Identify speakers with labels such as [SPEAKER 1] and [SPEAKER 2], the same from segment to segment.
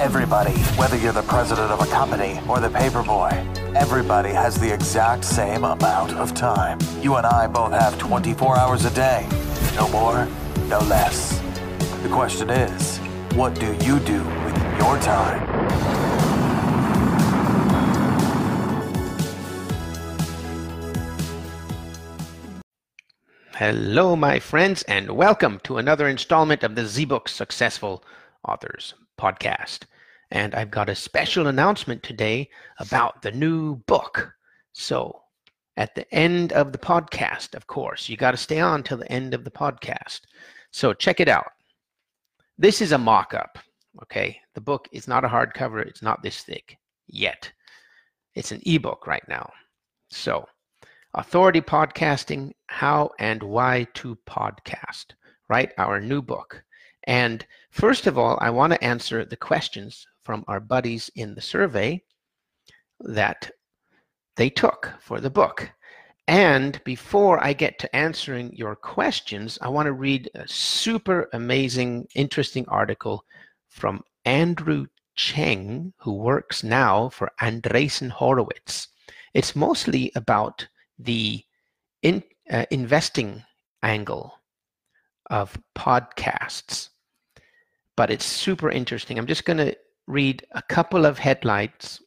[SPEAKER 1] Everybody, whether you're the president of a company or the paperboy, everybody has the exact same amount of time. You and I both have 24 hours a day. No more, no less. The question is, what do you do with your time?
[SPEAKER 2] Hello, my friends, and welcome to another installment of the ZBook Successful Authors podcast. And I've got a special announcement today about the new book. So, at the end of the podcast, of course, you got to stay on till the end of the podcast. So, check it out. This is a mock up. Okay. The book is not a hardcover, it's not this thick yet. It's an ebook right now. So, Authority Podcasting How and Why to Podcast, right? Our new book. And first of all, I want to answer the questions from our buddies in the survey that they took for the book. And before I get to answering your questions, I want to read a super amazing, interesting article from Andrew Chen, who works now for Andreessen Horowitz. It's mostly about the in, uh, investing angle of podcasts, but it's super interesting. I'm just going to read a couple of headlights,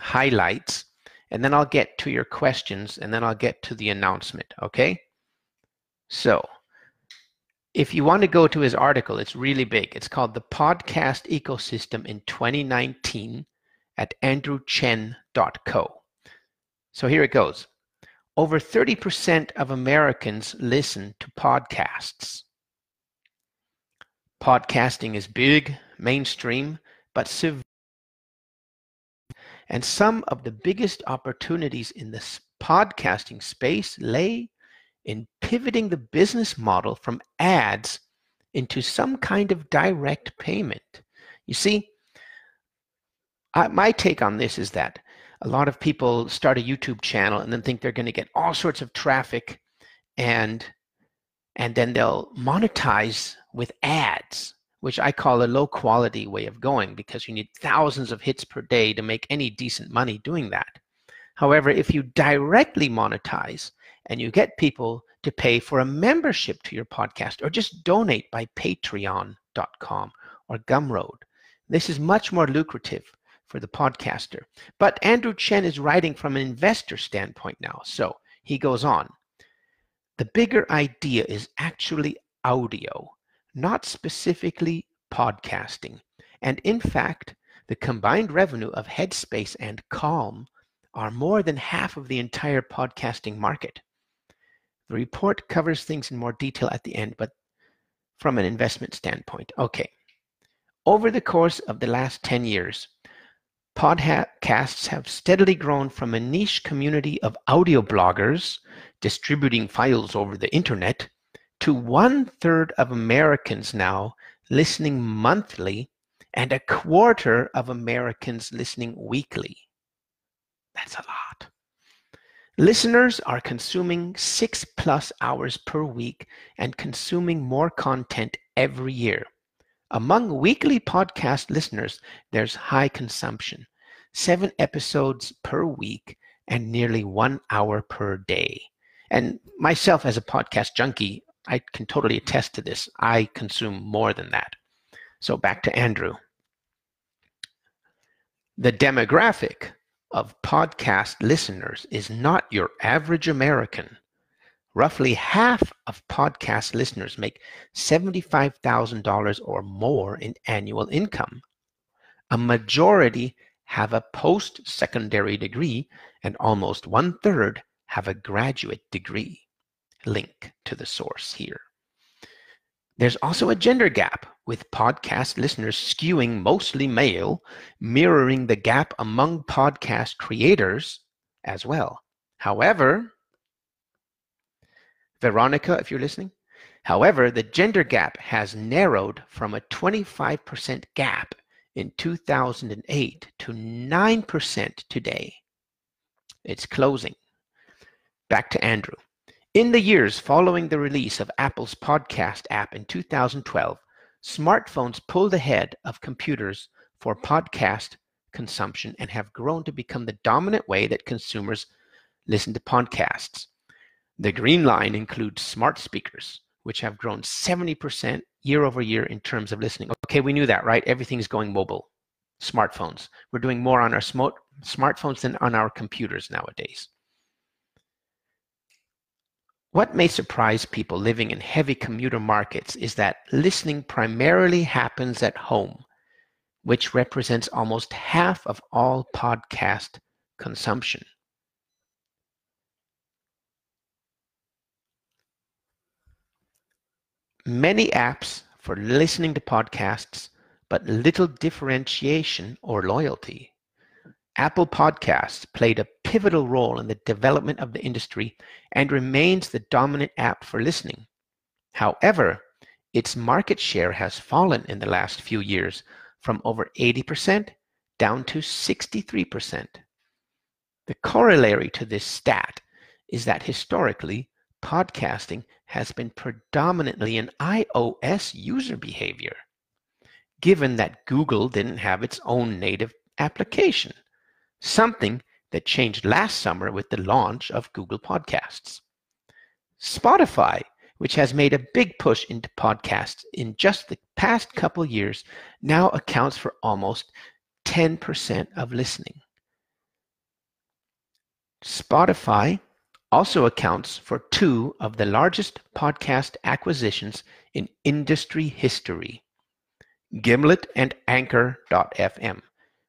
[SPEAKER 2] highlights, and then I'll get to your questions and then I'll get to the announcement, okay? So, if you want to go to his article, it's really big. It's called The Podcast Ecosystem in 2019 at andrewchen.co. So here it goes. Over 30% of Americans listen to podcasts. Podcasting is big, mainstream, but severe. And some of the biggest opportunities in this podcasting space lay in pivoting the business model from ads into some kind of direct payment. You see, I, my take on this is that a lot of people start a YouTube channel and then think they're going to get all sorts of traffic and and then they'll monetize with ads, which I call a low quality way of going because you need thousands of hits per day to make any decent money doing that. However, if you directly monetize and you get people to pay for a membership to your podcast or just donate by patreon.com or Gumroad, this is much more lucrative for the podcaster. But Andrew Chen is writing from an investor standpoint now. So he goes on. The bigger idea is actually audio, not specifically podcasting. And in fact, the combined revenue of Headspace and Calm are more than half of the entire podcasting market. The report covers things in more detail at the end, but from an investment standpoint. Okay. Over the course of the last 10 years, Podcasts have steadily grown from a niche community of audio bloggers distributing files over the internet to one third of Americans now listening monthly and a quarter of Americans listening weekly. That's a lot. Listeners are consuming six plus hours per week and consuming more content every year. Among weekly podcast listeners, there's high consumption, seven episodes per week and nearly one hour per day. And myself, as a podcast junkie, I can totally attest to this. I consume more than that. So back to Andrew. The demographic of podcast listeners is not your average American. Roughly half of podcast listeners make $75,000 or more in annual income. A majority have a post secondary degree, and almost one third have a graduate degree. Link to the source here. There's also a gender gap, with podcast listeners skewing mostly male, mirroring the gap among podcast creators as well. However, Veronica, if you're listening. However, the gender gap has narrowed from a 25% gap in 2008 to 9% today. It's closing. Back to Andrew. In the years following the release of Apple's podcast app in 2012, smartphones pulled ahead of computers for podcast consumption and have grown to become the dominant way that consumers listen to podcasts. The green line includes smart speakers, which have grown 70% year over year in terms of listening. Okay, we knew that, right? Everything's going mobile, smartphones. We're doing more on our smart smartphones than on our computers nowadays. What may surprise people living in heavy commuter markets is that listening primarily happens at home, which represents almost half of all podcast consumption. Many apps for listening to podcasts, but little differentiation or loyalty. Apple Podcasts played a pivotal role in the development of the industry and remains the dominant app for listening. However, its market share has fallen in the last few years from over 80% down to 63%. The corollary to this stat is that historically, podcasting has been predominantly an iOS user behavior, given that Google didn't have its own native application something that changed last summer with the launch of Google Podcasts. Spotify, which has made a big push into podcasts in just the past couple years, now accounts for almost 10% of listening. Spotify also accounts for two of the largest podcast acquisitions in industry history Gimlet and Anchor.fm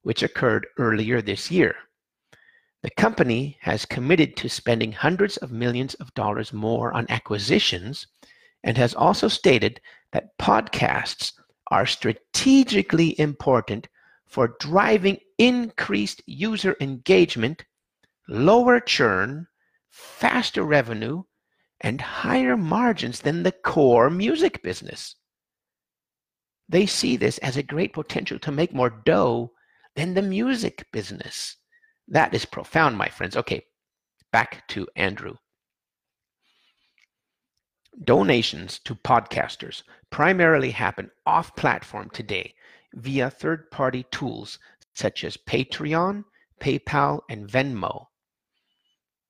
[SPEAKER 2] which occurred earlier this year. The company has committed to spending hundreds of millions of dollars more on acquisitions and has also stated that podcasts are strategically important for driving increased user engagement, lower churn, faster revenue, and higher margins than the core music business. They see this as a great potential to make more dough than the music business. That is profound, my friends. Okay, back to Andrew. Donations to podcasters primarily happen off platform today via third party tools such as Patreon, PayPal, and Venmo.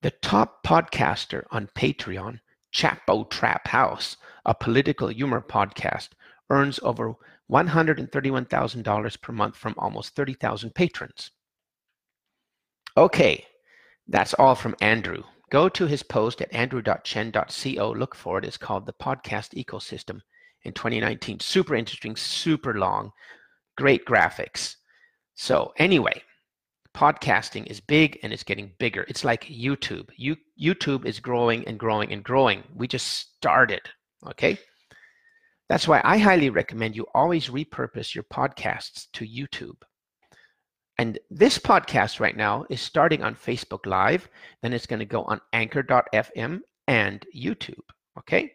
[SPEAKER 2] The top podcaster on Patreon, Chapo Trap House, a political humor podcast, earns over $131,000 per month from almost 30,000 patrons. Okay, that's all from Andrew. Go to his post at andrew.chen.co. Look for it. It's called The Podcast Ecosystem in 2019. Super interesting, super long, great graphics. So, anyway, podcasting is big and it's getting bigger. It's like YouTube. You, YouTube is growing and growing and growing. We just started. Okay. That's why I highly recommend you always repurpose your podcasts to YouTube. And this podcast right now is starting on Facebook Live, then it's going to go on anchor.fm and YouTube. Okay?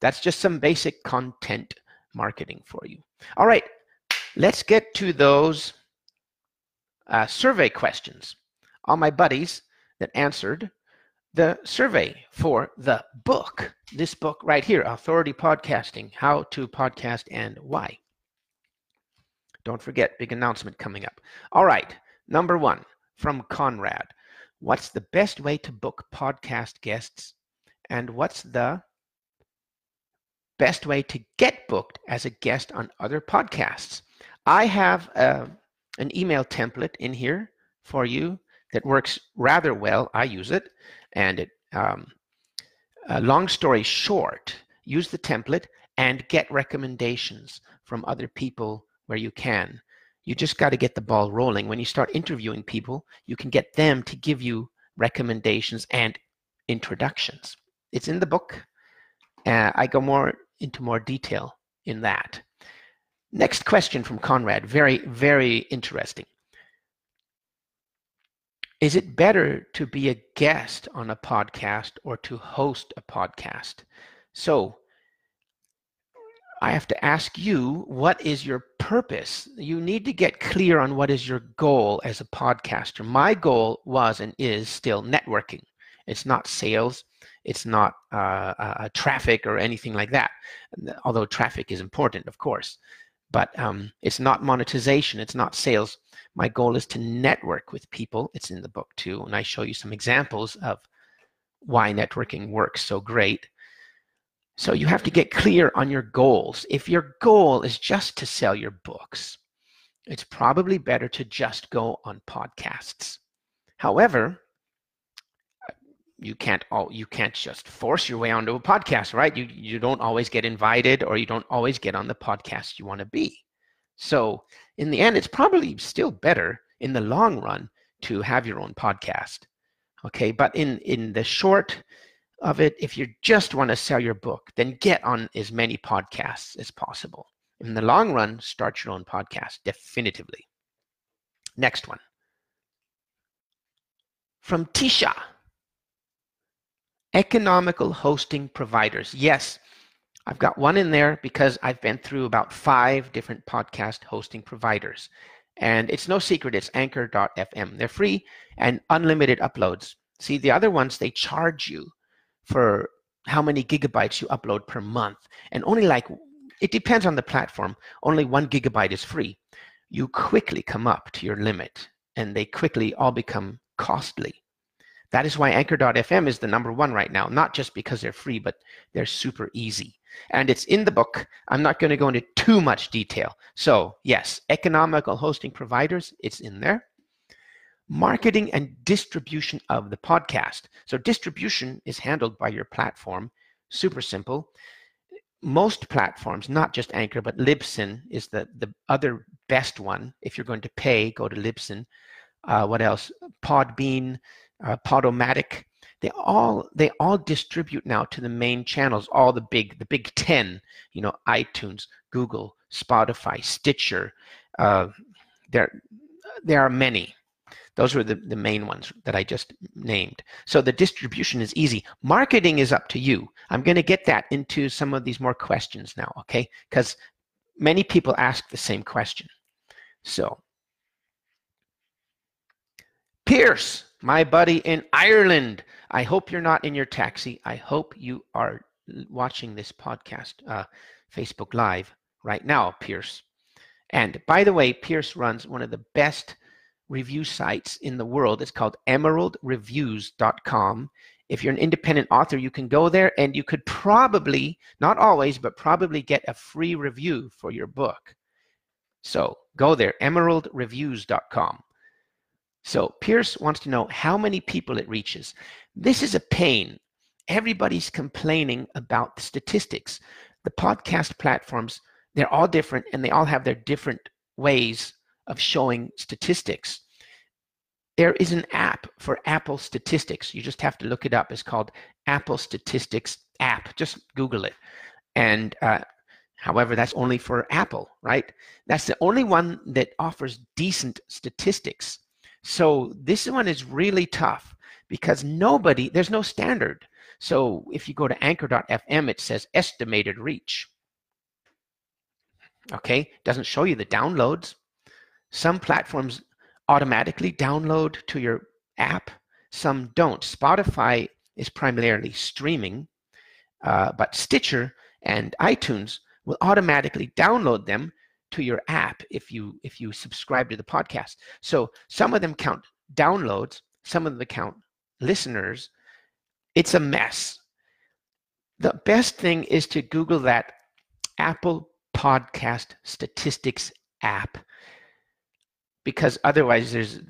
[SPEAKER 2] That's just some basic content marketing for you. All right, let's get to those uh, survey questions. All my buddies that answered the survey for the book, this book right here, Authority Podcasting How to Podcast and Why. Don't forget, big announcement coming up. All right, number one from Conrad What's the best way to book podcast guests? And what's the best way to get booked as a guest on other podcasts? I have uh, an email template in here for you that works rather well. I use it. And it, um, uh, long story short, use the template and get recommendations from other people where you can. You just got to get the ball rolling. When you start interviewing people, you can get them to give you recommendations and introductions. It's in the book. Uh, I go more into more detail in that. Next question from Conrad. Very, very interesting. Is it better to be a guest on a podcast or to host a podcast? So I have to ask you, what is your purpose? You need to get clear on what is your goal as a podcaster. My goal was and is still networking. It's not sales. It's not uh, uh, traffic or anything like that. Although traffic is important, of course. but um, it's not monetization, it's not sales. My goal is to network with people. It's in the book too, and I show you some examples of why networking works so great. So you have to get clear on your goals. If your goal is just to sell your books, it's probably better to just go on podcasts. However, you can't all you can't just force your way onto a podcast, right? You you don't always get invited or you don't always get on the podcast you want to be. So in the end, it's probably still better in the long run to have your own podcast. Okay, but in in the short of it, if you just want to sell your book, then get on as many podcasts as possible. In the long run, start your own podcast, definitively. Next one. From Tisha. Economical hosting providers. Yes, I've got one in there because I've been through about five different podcast hosting providers. And it's no secret, it's anchor.fm. They're free and unlimited uploads. See, the other ones, they charge you for how many gigabytes you upload per month. And only like, it depends on the platform, only one gigabyte is free. You quickly come up to your limit and they quickly all become costly. That is why Anchor.fm is the number one right now, not just because they're free, but they're super easy. And it's in the book. I'm not going to go into too much detail. So, yes, economical hosting providers, it's in there marketing and distribution of the podcast. So distribution is handled by your platform. Super simple. Most platforms, not just Anchor, but Libsyn is the, the other best one. If you're going to pay, go to Libsyn. Uh, what else? Podbean, uh, Podomatic. They all they all distribute now to the main channels. All the big the big ten. You know, iTunes, Google, Spotify, Stitcher. Uh, there there are many those were the, the main ones that I just named. So the distribution is easy. Marketing is up to you. I'm going to get that into some of these more questions now, okay? Because many people ask the same question. So, Pierce, my buddy in Ireland, I hope you're not in your taxi. I hope you are watching this podcast, uh, Facebook Live right now, Pierce. And by the way, Pierce runs one of the best review sites in the world. It's called emeraldreviews.com. If you're an independent author, you can go there and you could probably, not always, but probably get a free review for your book. So go there, emeraldreviews.com. So Pierce wants to know how many people it reaches. This is a pain. Everybody's complaining about the statistics. The podcast platforms, they're all different and they all have their different ways of showing statistics. There is an app for Apple Statistics. You just have to look it up. It's called Apple Statistics app. Just Google it. And uh, however, that's only for Apple, right? That's the only one that offers decent statistics. So this one is really tough because nobody, there's no standard. So if you go to anchor.fm, it says estimated reach. Okay, doesn't show you the downloads. Some platforms automatically download to your app, some don't. Spotify is primarily streaming, uh, but Stitcher and iTunes will automatically download them to your app if you if you subscribe to the podcast. So some of them count downloads, some of them count listeners. It's a mess. The best thing is to Google that Apple Podcast Statistics app because otherwise there's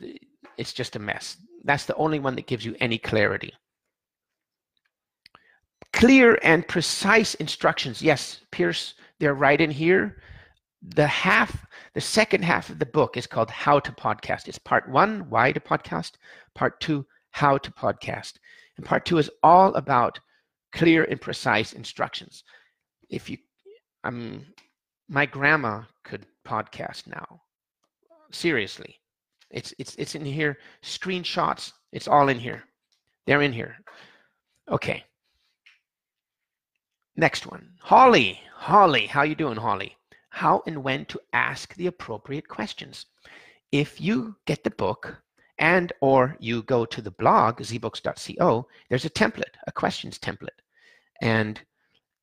[SPEAKER 2] it's just a mess. That's the only one that gives you any clarity. Clear and precise instructions. Yes, Pierce, they're right in here. The half, the second half of the book is called How to Podcast. It's part one, why to podcast, part two, how to podcast. And part two is all about clear and precise instructions. If you, um, my grandma could podcast now seriously. It's it's it's in here. Screenshots. It's all in here. They're in here. Okay. Next one. Holly. Holly, how you doing, Holly? How and when to ask the appropriate questions. If you get the book and or you go to the blog zbooks.co, there's a template, a questions template. And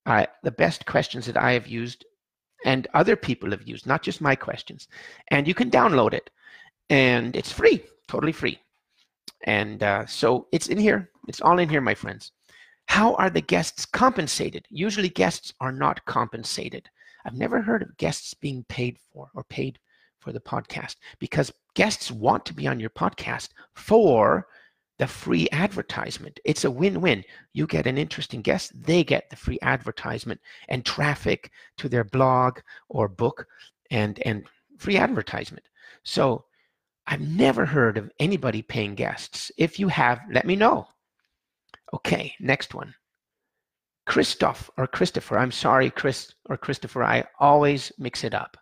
[SPEAKER 2] I, the best questions that I have used and other people have used, not just my questions. And you can download it, and it's free, totally free. And uh, so it's in here. It's all in here, my friends. How are the guests compensated? Usually, guests are not compensated. I've never heard of guests being paid for or paid for the podcast because guests want to be on your podcast for the free advertisement. It's a win win. You get an interesting guest, they get the free advertisement and traffic to their blog or book and, and free advertisement. So I've never heard of anybody paying guests. If you have, let me know. Okay, next one. Christoph or Christopher. I'm sorry, Chris or Christopher. I always mix it up.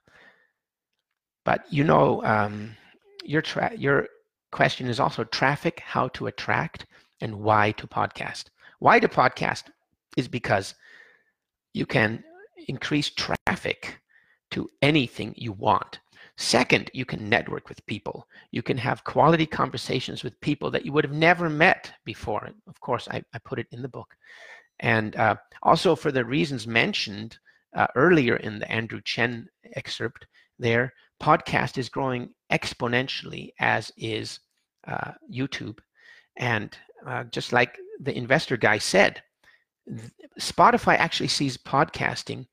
[SPEAKER 2] But you know, um, your tra- your question is also traffic, how to attract, and why to podcast. Why to podcast is because you can increase traffic to anything you want. Second, you can network with people. You can have quality conversations with people that you would have never met before. Of course, I, I put it in the book. And uh, also, for the reasons mentioned uh, earlier in the Andrew Chen excerpt, there, podcast is growing exponentially, as is uh, YouTube. And uh, just like the investor guy said, Spotify actually sees podcasting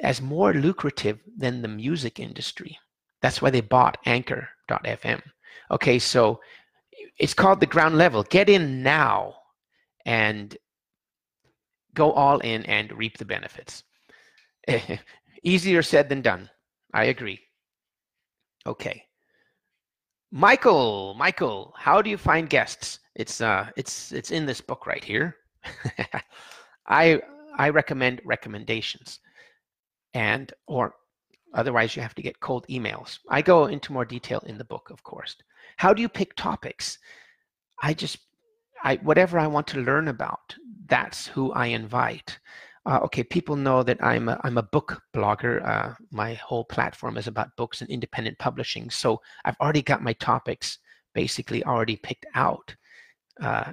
[SPEAKER 2] as more lucrative than the music industry. That's why they bought Anchor.fm. Okay, so it's called the ground level. Get in now and go all in and reap the benefits. Easier said than done. I agree. Okay. Michael, Michael, how do you find guests? It's uh it's it's in this book right here. I I recommend recommendations. And or otherwise you have to get cold emails. I go into more detail in the book, of course. How do you pick topics? I just I whatever I want to learn about, that's who I invite uh, okay, people know that I'm a, I'm a book blogger. Uh, my whole platform is about books and independent publishing. So I've already got my topics basically already picked out. Uh,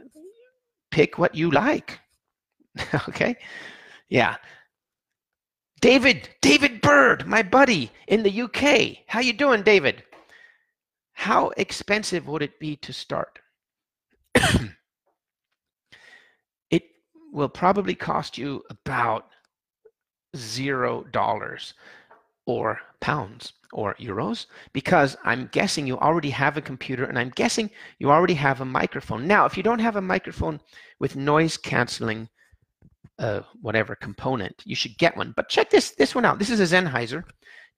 [SPEAKER 2] pick what you like. okay, yeah. David, David Bird, my buddy in the UK. How you doing, David? How expensive would it be to start? will probably cost you about zero dollars or pounds or euros because I'm guessing you already have a computer and I'm guessing you already have a microphone. Now, if you don't have a microphone with noise canceling uh, whatever component, you should get one. But check this this one out. This is a Sennheiser,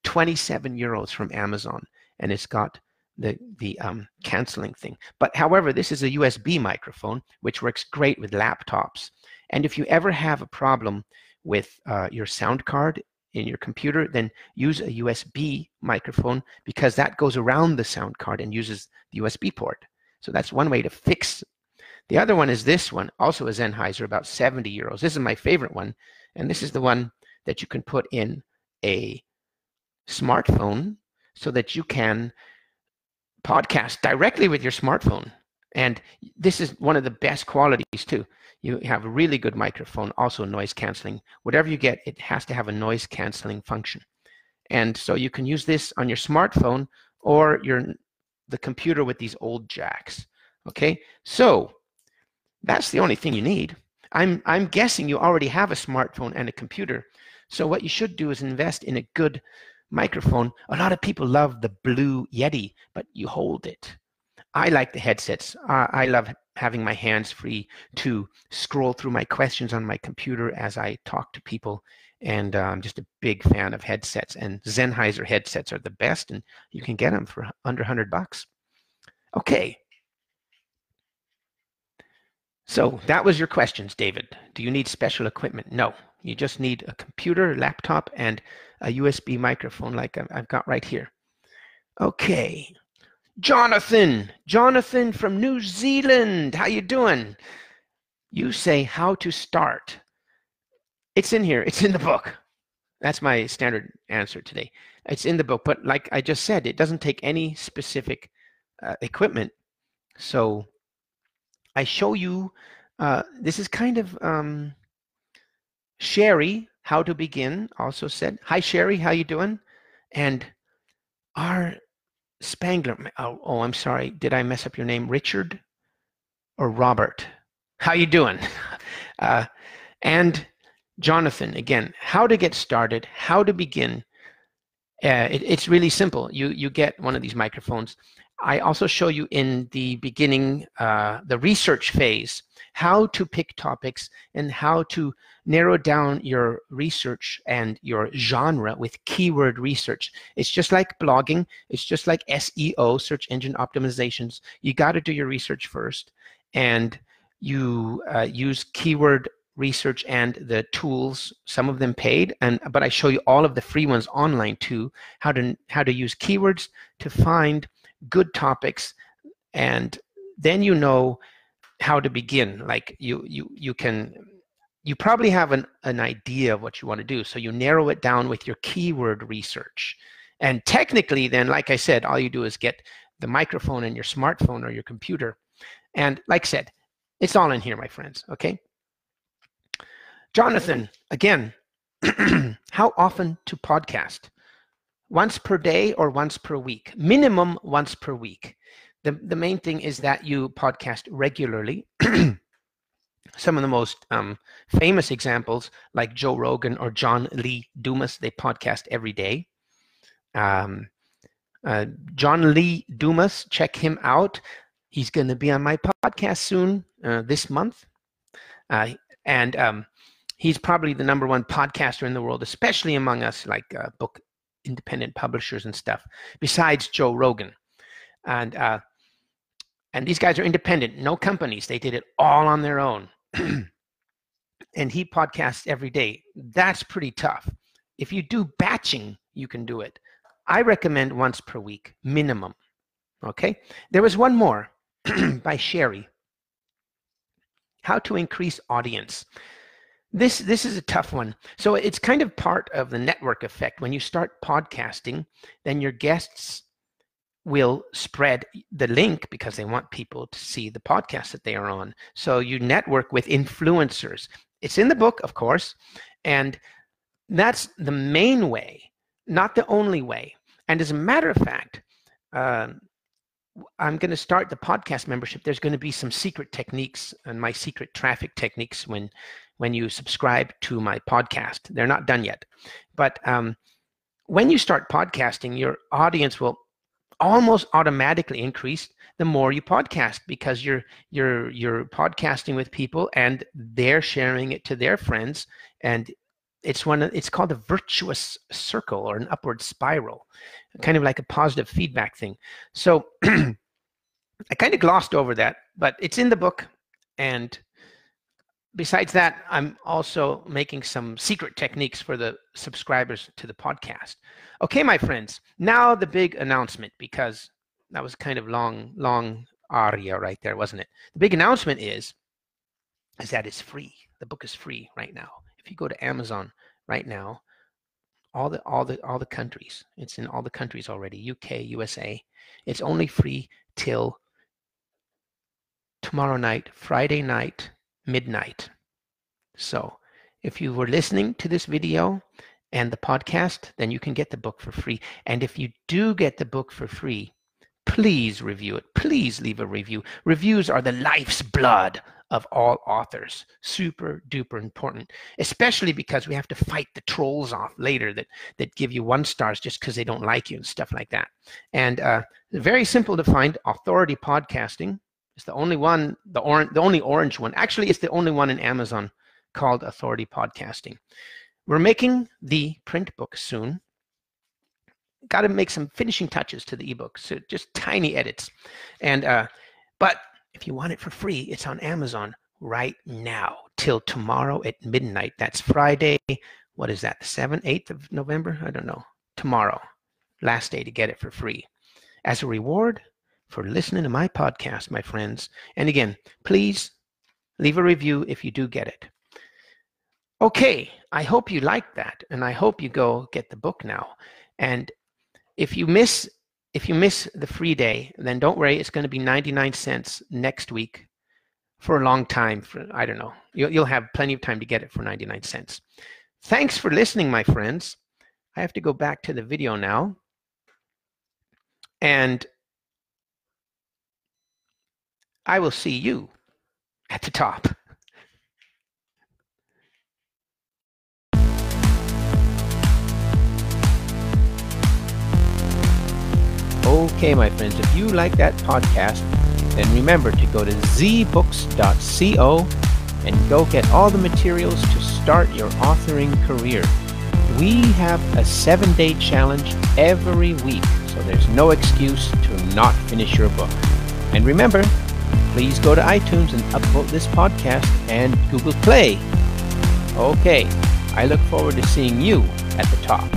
[SPEAKER 2] 27 euros from Amazon, and it's got the the um, canceling thing. But however, this is a USB microphone, which works great with laptops and if you ever have a problem with uh, your sound card in your computer, then use a USB microphone because that goes around the sound card and uses the USB port. So that's one way to fix. The other one is this one, also a Sennheiser, about 70 euros. This is my favorite one. And this is the one that you can put in a smartphone so that you can podcast directly with your smartphone. And this is one of the best qualities too you have a really good microphone, also noise canceling. Whatever you get, it has to have a noise canceling function. And so you can use this on your smartphone or your the computer with these old jacks. Okay, so that's the only thing you need. I'm I'm guessing you already have a smartphone and a computer. So what you should do is invest in a good microphone. A lot of people love the Blue Yeti, but you hold it. I like the headsets. Uh, I love having my hands free to scroll through my questions on my computer as I talk to people. And uh, I'm just a big fan of headsets. And Sennheiser headsets are the best, and you can get them for under 100 bucks. Okay. So that was your questions, David. Do you need special equipment? No. You just need a computer, laptop, and a USB microphone like I've got right here. Okay. Jonathan, Jonathan from New Zealand. How you doing? You say how to start. It's in here. It's in the book. That's my standard answer today. It's in the book, but like I just said, it doesn't take any specific uh, equipment. So I show you. Uh, this is kind of um, Sherry how to begin also said, hi Sherry, how you doing? And our Spangler, oh, oh, I'm sorry, did I mess up your name? Richard or Robert? How you doing? Uh, and Jonathan, again, how to get started, how to begin. Uh, it, it's really simple. You you get one of these microphones. I also show you in the beginning, uh, the research phase, how to pick topics and how to narrow down your research and your genre with keyword research. It's just like blogging. It's just like SEO, search engine optimizations. You got to do your research first and you uh, use keyword research and the tools some of them paid and but i show you all of the free ones online too how to how to use keywords to find good topics and then you know how to begin. Like you you you can you probably have an, an idea of what you want to do so you narrow it down with your keyword research. And technically then like i said all you do is get the microphone in your smartphone or your computer. And like i said it's all in here my friends okay? Jonathan again how often to podcast once per day or once per week, minimum once per week. The, the main thing is that you podcast regularly. Some of the most um, famous examples, like Joe Rogan or John Lee Dumas, they podcast every day. Um, uh, John Lee Dumas, check him out. He's going to be on my podcast soon uh, this month. Uh, and um, he's probably the number one podcaster in the world, especially among us like uh, book independent publishers and stuff, besides Joe Rogan. And uh, and these guys are independent, no companies. They did it all on their own. and he podcasts every day. That's pretty tough. If you do batching, you can do it. I recommend once per week, minimum. Okay. There was one more by Sherry. How to increase audience. This this is a tough one. So it's kind of part of the network effect. When you start podcasting, then your guests will spread the link because they want people to see the podcast that they are on. So you network with influencers. It's in the book, of course, and that's the main way, not the only way. And as a matter of fact, um, I'm going to start the podcast membership. There's going to be some secret techniques and my secret traffic techniques when when you subscribe to my podcast. They're not done yet, but um, when you start podcasting, your audience will almost automatically increase the more you podcast because you're you're you're podcasting with people and they're sharing it to their friends and it's one it's called a virtuous circle or an upward spiral kind of mm. like a positive feedback thing. So i kind of glossed over that but it's in the book and besides that i'm also making some secret techniques for the subscribers to the podcast. Okay my friends now the big announcement because that was kind of long long aria right there wasn't it? The big announcement is is that it's free. The book is free right now if you go to Amazon right now, all the all the all the countries, it's in all the countries already, UK, USA. It's only free till tomorrow night, Friday night, midnight. So, if you were listening to this video and the podcast, then you can get the book for free. And if you do get the book for free, please review it. Please leave a review. Reviews are the life's blood of all authors. Super duper important, especially because we have to fight the trolls off later that that give you one stars just because they don't like you and stuff like that. And uh, very simple to find. Authority Podcasting is the only one, the orange, the only orange one. Actually, it's the only one in Amazon called Authority Podcasting. We're making the print book soon. Got to make some finishing touches to the ebook, so just tiny edits, and uh, but if you want it for free, it's on Amazon right now till tomorrow at midnight. That's Friday. What is that? The 7th, 8th of November? I don't know. Tomorrow. Last day to get it for free. As a reward for listening to my podcast, my friends. And again, please leave a review if you do get it. Okay, I hope you like that. And I hope you go get the book now. And if you miss if you miss the free day, then don't worry. It's going to be 99 cents next week for a long time. For I don't know. You'll, you'll have plenty of time to get it for 99 cents. Thanks for listening, my friends. I have to go back to the video now. And I will see you at the top. Okay, my friends, if you like that podcast, then remember to go to zbooks.co and go get all the materials to start your authoring career. We have a seven day challenge every week, so there's no excuse to not finish your book. And remember, please go to iTunes and upvote this podcast and Google Play. Okay, I look forward to seeing you at the top.